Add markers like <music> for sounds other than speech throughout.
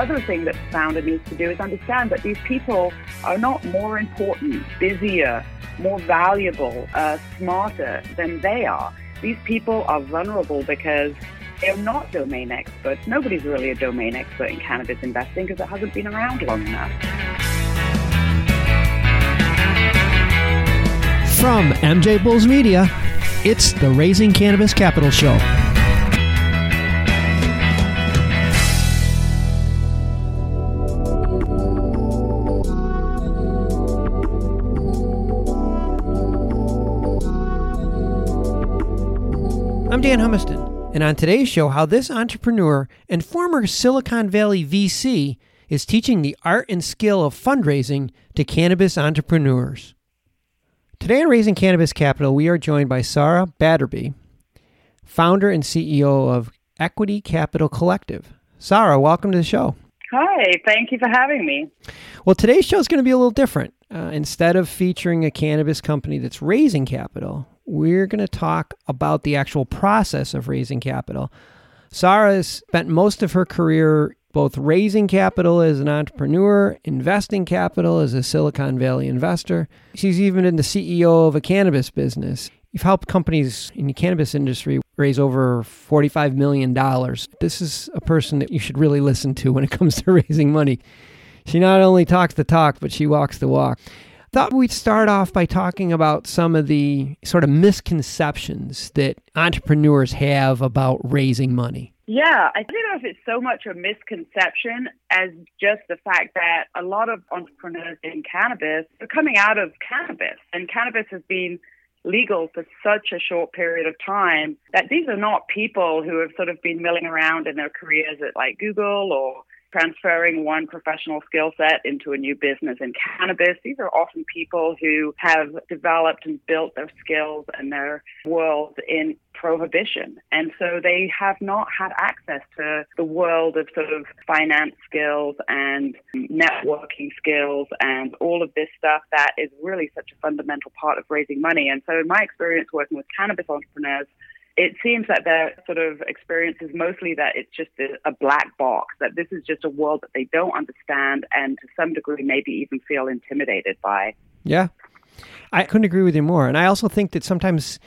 other thing that the founder needs to do is understand that these people are not more important, busier, more valuable, uh, smarter than they are. These people are vulnerable because they're not domain experts. Nobody's really a domain expert in cannabis investing because it hasn't been around long enough. From MJ Bulls Media, it's the Raising Cannabis Capital Show. Dan Humiston, and on today's show, how this entrepreneur and former Silicon Valley VC is teaching the art and skill of fundraising to cannabis entrepreneurs. Today on Raising Cannabis Capital, we are joined by Sarah Batterby, founder and CEO of Equity Capital Collective. Sarah, welcome to the show. Hi, thank you for having me. Well, today's show is going to be a little different. Uh, instead of featuring a cannabis company that's raising capital, we're going to talk about the actual process of raising capital. Sarah has spent most of her career both raising capital as an entrepreneur, investing capital as a Silicon Valley investor. She's even been the CEO of a cannabis business. You've helped companies in the cannabis industry raise over $45 million. This is a person that you should really listen to when it comes to <laughs> raising money. She not only talks the talk, but she walks the walk. Thought we'd start off by talking about some of the sort of misconceptions that entrepreneurs have about raising money. Yeah, I don't know if it's so much a misconception as just the fact that a lot of entrepreneurs in cannabis are coming out of cannabis, and cannabis has been legal for such a short period of time that these are not people who have sort of been milling around in their careers at like Google or transferring one professional skill set into a new business in cannabis. These are often people who have developed and built their skills and their world in prohibition. And so they have not had access to the world of sort of finance skills and networking skills and all of this stuff that is really such a fundamental part of raising money. And so in my experience working with cannabis entrepreneurs, it seems that their sort of experience is mostly that it's just a, black box, that this is just a world that they don't understand and to some degree maybe even feel intimidated by. Yeah. I couldn't agree with you more. And I also think that sometimes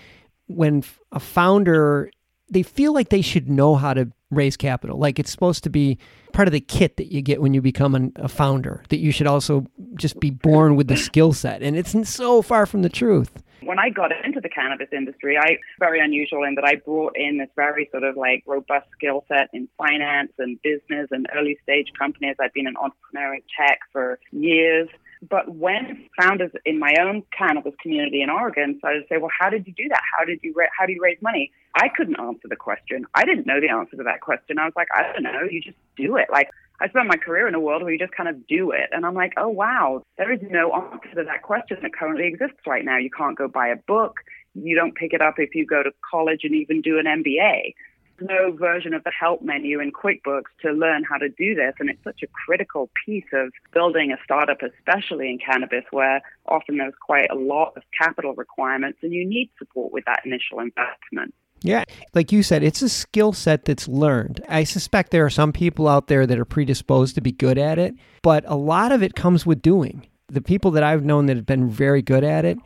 when a founder they feel like they should know how to raise capital. Like it's supposed to be part of the kit that you get when you become an, a founder, that you should also just be born with the skill set. And it's so far from the truth. When I got into the cannabis industry, I very unusual in that I brought in this very sort of like robust skill set in finance and business and early stage companies. I've been an entrepreneur in tech for years. But when founders in my own cannabis community in Oregon started to say, "Well, how did you do that? How did you ra- how do you raise money?" I couldn't answer the question. I didn't know the answer to that question. I was like, "I don't know. You just do it." Like I spent my career in a world where you just kind of do it. And I'm like, oh, wow, there is no answer to that question that currently exists right now. You can't go buy a book. You don't pick it up if you go to college and even do an MBA. No version of the help menu in QuickBooks to learn how to do this. And it's such a critical piece of building a startup, especially in cannabis, where often there's quite a lot of capital requirements and you need support with that initial investment. Yeah, like you said, it's a skill set that's learned. I suspect there are some people out there that are predisposed to be good at it, but a lot of it comes with doing. The people that I've known that have been very good at it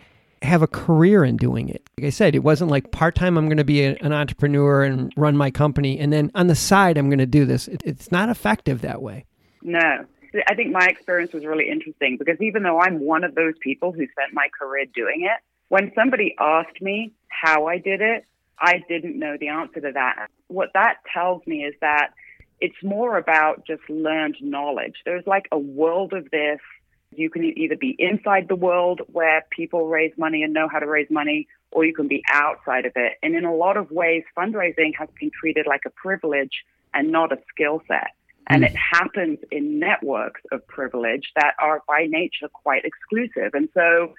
have a career in doing it. Like I said, it wasn't like part time, I'm going to be a, an entrepreneur and run my company, and then on the side, I'm going to do this. It, it's not effective that way. No. I think my experience was really interesting because even though I'm one of those people who spent my career doing it, when somebody asked me how I did it, I didn't know the answer to that. What that tells me is that it's more about just learned knowledge. There's like a world of this. You can either be inside the world where people raise money and know how to raise money, or you can be outside of it. And in a lot of ways, fundraising has been treated like a privilege and not a skill set. And mm. it happens in networks of privilege that are by nature quite exclusive. And so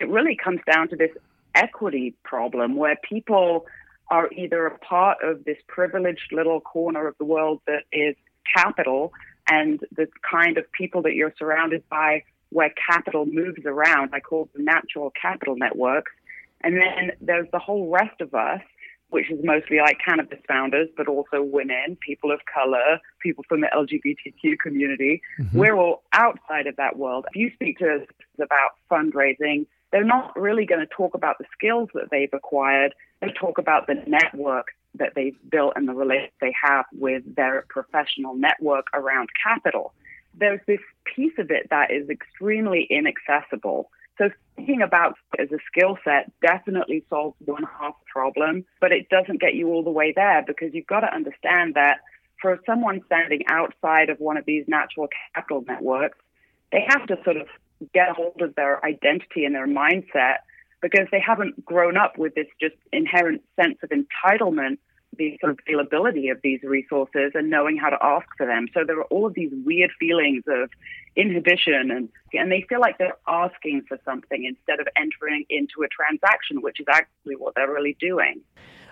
it really comes down to this equity problem where people are either a part of this privileged little corner of the world that is capital and the kind of people that you're surrounded by where capital moves around. I call them natural capital networks. And then there's the whole rest of us which is mostly like cannabis founders, but also women, people of color, people from the LGBTQ community. Mm-hmm. We're all outside of that world. If you speak to us about fundraising, they're not really going to talk about the skills that they've acquired. They talk about the network that they've built and the relationship they have with their professional network around capital. There's this piece of it that is extremely inaccessible. So thinking about it as a skill set definitely solves one half problem, but it doesn't get you all the way there because you've got to understand that for someone standing outside of one of these natural capital networks, they have to sort of get a hold of their identity and their mindset because they haven't grown up with this just inherent sense of entitlement the sort of availability of these resources and knowing how to ask for them. So there are all of these weird feelings of inhibition and and they feel like they're asking for something instead of entering into a transaction, which is actually what they're really doing.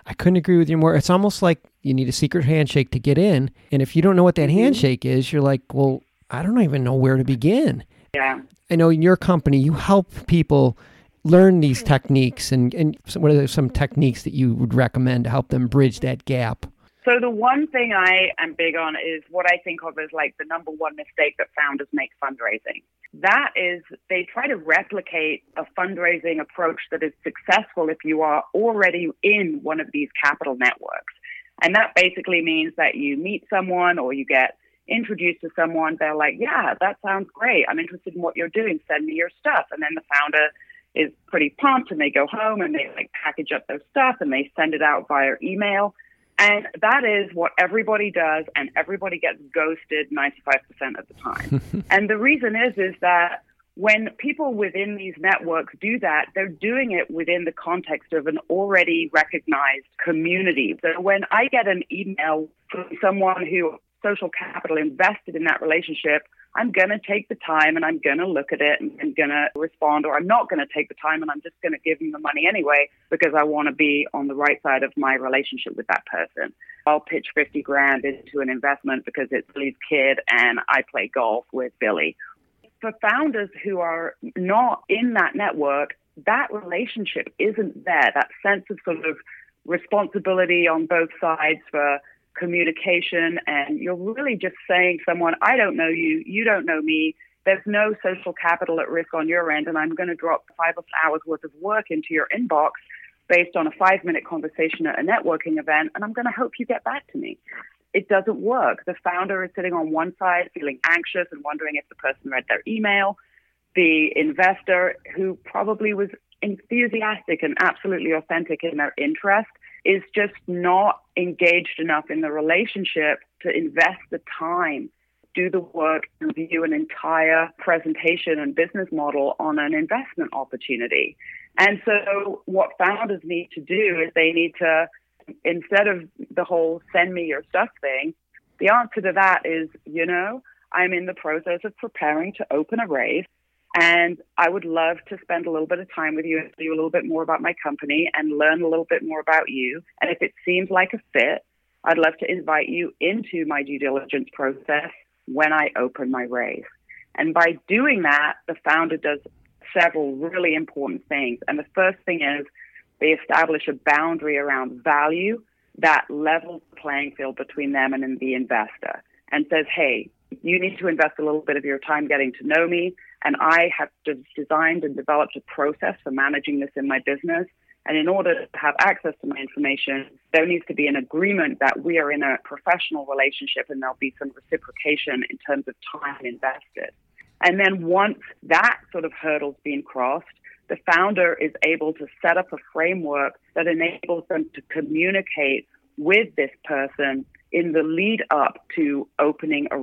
I couldn't agree with you more. It's almost like you need a secret handshake to get in. And if you don't know what that mm-hmm. handshake is, you're like, well, I don't even know where to begin. Yeah. I know in your company, you help people learn these techniques and, and what are some techniques that you would recommend to help them bridge that gap? So the one thing I am big on is what I think of as like the number one mistake that founders make fundraising. That is they try to replicate a fundraising approach that is successful if you are already in one of these capital networks. And that basically means that you meet someone or you get introduced to someone, they're like, Yeah, that sounds great. I'm interested in what you're doing. Send me your stuff. And then the founder is pretty pumped and they go home and they like package up their stuff and they send it out via email. And that is what everybody does and everybody gets ghosted 95% of the time. <laughs> and the reason is is that when people within these networks do that, they're doing it within the context of an already recognized community. So when I get an email from someone who social capital invested in that relationship, I'm going to take the time and I'm going to look at it and I'm going to respond, or I'm not going to take the time and I'm just going to give them the money anyway because I want to be on the right side of my relationship with that person. I'll pitch 50 grand into an investment because it's Billy's kid and I play golf with Billy. For founders who are not in that network, that relationship isn't there. That sense of sort of responsibility on both sides for communication and you're really just saying someone i don't know you you don't know me there's no social capital at risk on your end and i'm going to drop five hours worth of work into your inbox based on a five minute conversation at a networking event and i'm going to hope you get back to me. It doesn't work. The founder is sitting on one side feeling anxious and wondering if the person read their email. The investor who probably was enthusiastic and absolutely authentic in their interest is just not engaged enough in the relationship to invest the time, do the work, and view an entire presentation and business model on an investment opportunity. And so, what founders need to do is they need to, instead of the whole send me your stuff thing, the answer to that is, you know, I'm in the process of preparing to open a raise. And I would love to spend a little bit of time with you and tell you a little bit more about my company and learn a little bit more about you. And if it seems like a fit, I'd love to invite you into my due diligence process when I open my raise. And by doing that, the founder does several really important things. And the first thing is they establish a boundary around value that levels the playing field between them and the investor and says, hey, you need to invest a little bit of your time getting to know me. And I have designed and developed a process for managing this in my business. And in order to have access to my information, there needs to be an agreement that we are in a professional relationship and there'll be some reciprocation in terms of time invested. And then once that sort of hurdle's been crossed, the founder is able to set up a framework that enables them to communicate with this person in the lead up to opening a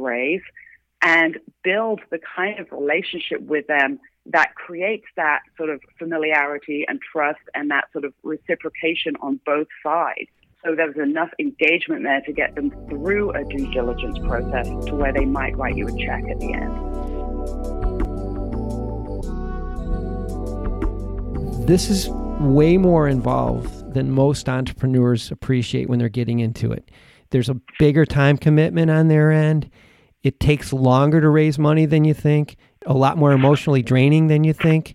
and build the kind of relationship with them that creates that sort of familiarity and trust and that sort of reciprocation on both sides. So there's enough engagement there to get them through a due diligence process to where they might write you a check at the end. This is way more involved than most entrepreneurs appreciate when they're getting into it. There's a bigger time commitment on their end it takes longer to raise money than you think, a lot more emotionally draining than you think.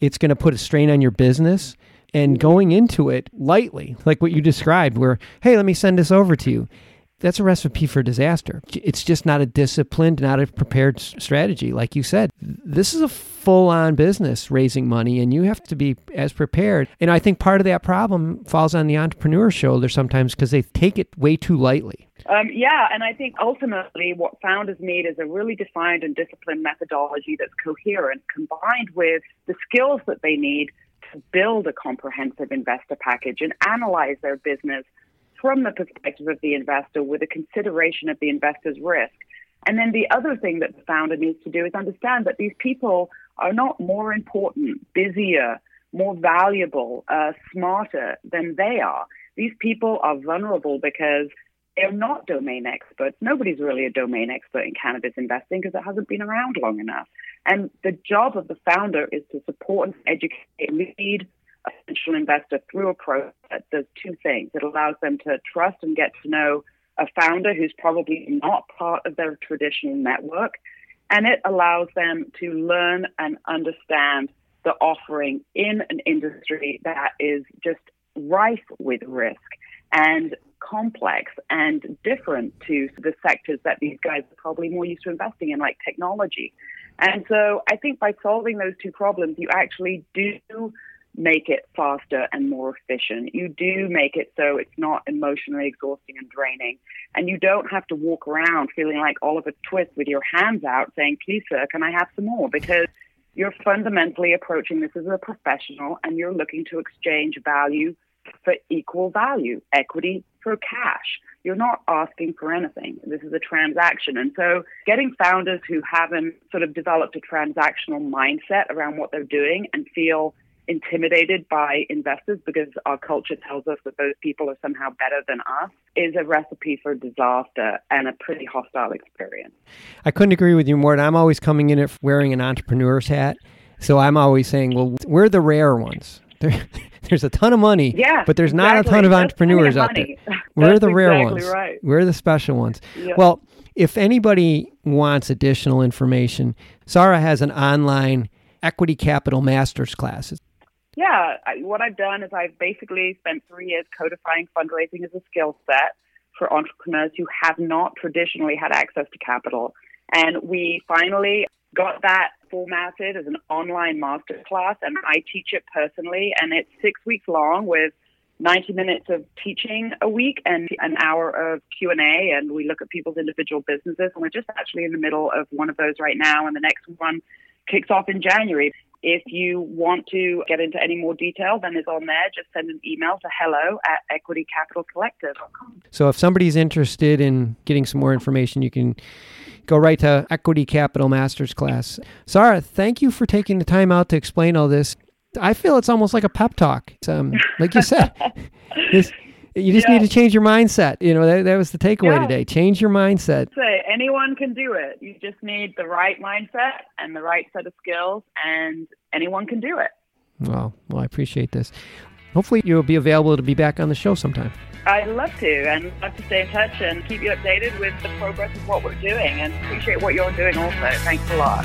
It's going to put a strain on your business. and going into it lightly, like what you described, where, hey, let me send this over to you. That's a recipe for disaster. It's just not a disciplined, not a prepared strategy. Like you said, this is a full on business raising money, and you have to be as prepared. And I think part of that problem falls on the entrepreneur's shoulder sometimes because they take it way too lightly. Um, yeah, and I think ultimately what founders need is a really defined and disciplined methodology that's coherent, combined with the skills that they need to build a comprehensive investor package and analyze their business from the perspective of the investor with a consideration of the investor's risk. And then the other thing that the founder needs to do is understand that these people are not more important, busier, more valuable, uh, smarter than they are. These people are vulnerable because they're not domain experts. Nobody's really a domain expert in cannabis investing because it hasn't been around long enough. And the job of the founder is to support and educate, lead a potential investor through a process that does two things. It allows them to trust and get to know a founder who's probably not part of their traditional network. And it allows them to learn and understand the offering in an industry that is just rife with risk and complex and different to the sectors that these guys are probably more used to investing in, like technology. And so I think by solving those two problems, you actually do make it faster and more efficient. You do make it so it's not emotionally exhausting and draining. And you don't have to walk around feeling like Oliver Twist with your hands out saying, please, sir, can I have some more? Because you're fundamentally approaching this as a professional and you're looking to exchange value for equal value, equity for cash. You're not asking for anything. This is a transaction. And so getting founders who haven't sort of developed a transactional mindset around what they're doing and feel intimidated by investors because our culture tells us that those people are somehow better than us is a recipe for disaster and a pretty hostile experience. I couldn't agree with you more. And I'm always coming in it wearing an entrepreneur's hat. So I'm always saying, well, we're the rare ones. <laughs> there's a ton of money, yeah, but there's not a ton of entrepreneurs out there. <laughs> We're the rare exactly ones. Right. We're the special ones. Well, if anybody wants additional information, Sarah has an online equity capital master's class. Yeah, I, what I've done is I've basically spent three years codifying fundraising as a skill set for entrepreneurs who have not traditionally had access to capital. And we finally got that formatted as an online masterclass, and I teach it personally, and it's six weeks long with 90 minutes of teaching a week and an hour of q&a and we look at people's individual businesses and we're just actually in the middle of one of those right now and the next one kicks off in january if you want to get into any more detail then it's on there just send an email to hello at equitycapitalcollective.com so if somebody's interested in getting some more information you can go right to Equity Capital Masters class. Sarah, thank you for taking the time out to explain all this. I feel it's almost like a pep talk. Um, like you said, <laughs> this, you just yeah. need to change your mindset. You know, that, that was the takeaway yeah. today. Change your mindset. Anyone can do it. You just need the right mindset and the right set of skills, and anyone can do it. Well, well, I appreciate this. Hopefully, you'll be available to be back on the show sometime. I'd love to, and love to stay in touch and keep you updated with the progress of what we're doing, and appreciate what you're doing also. Thanks a lot.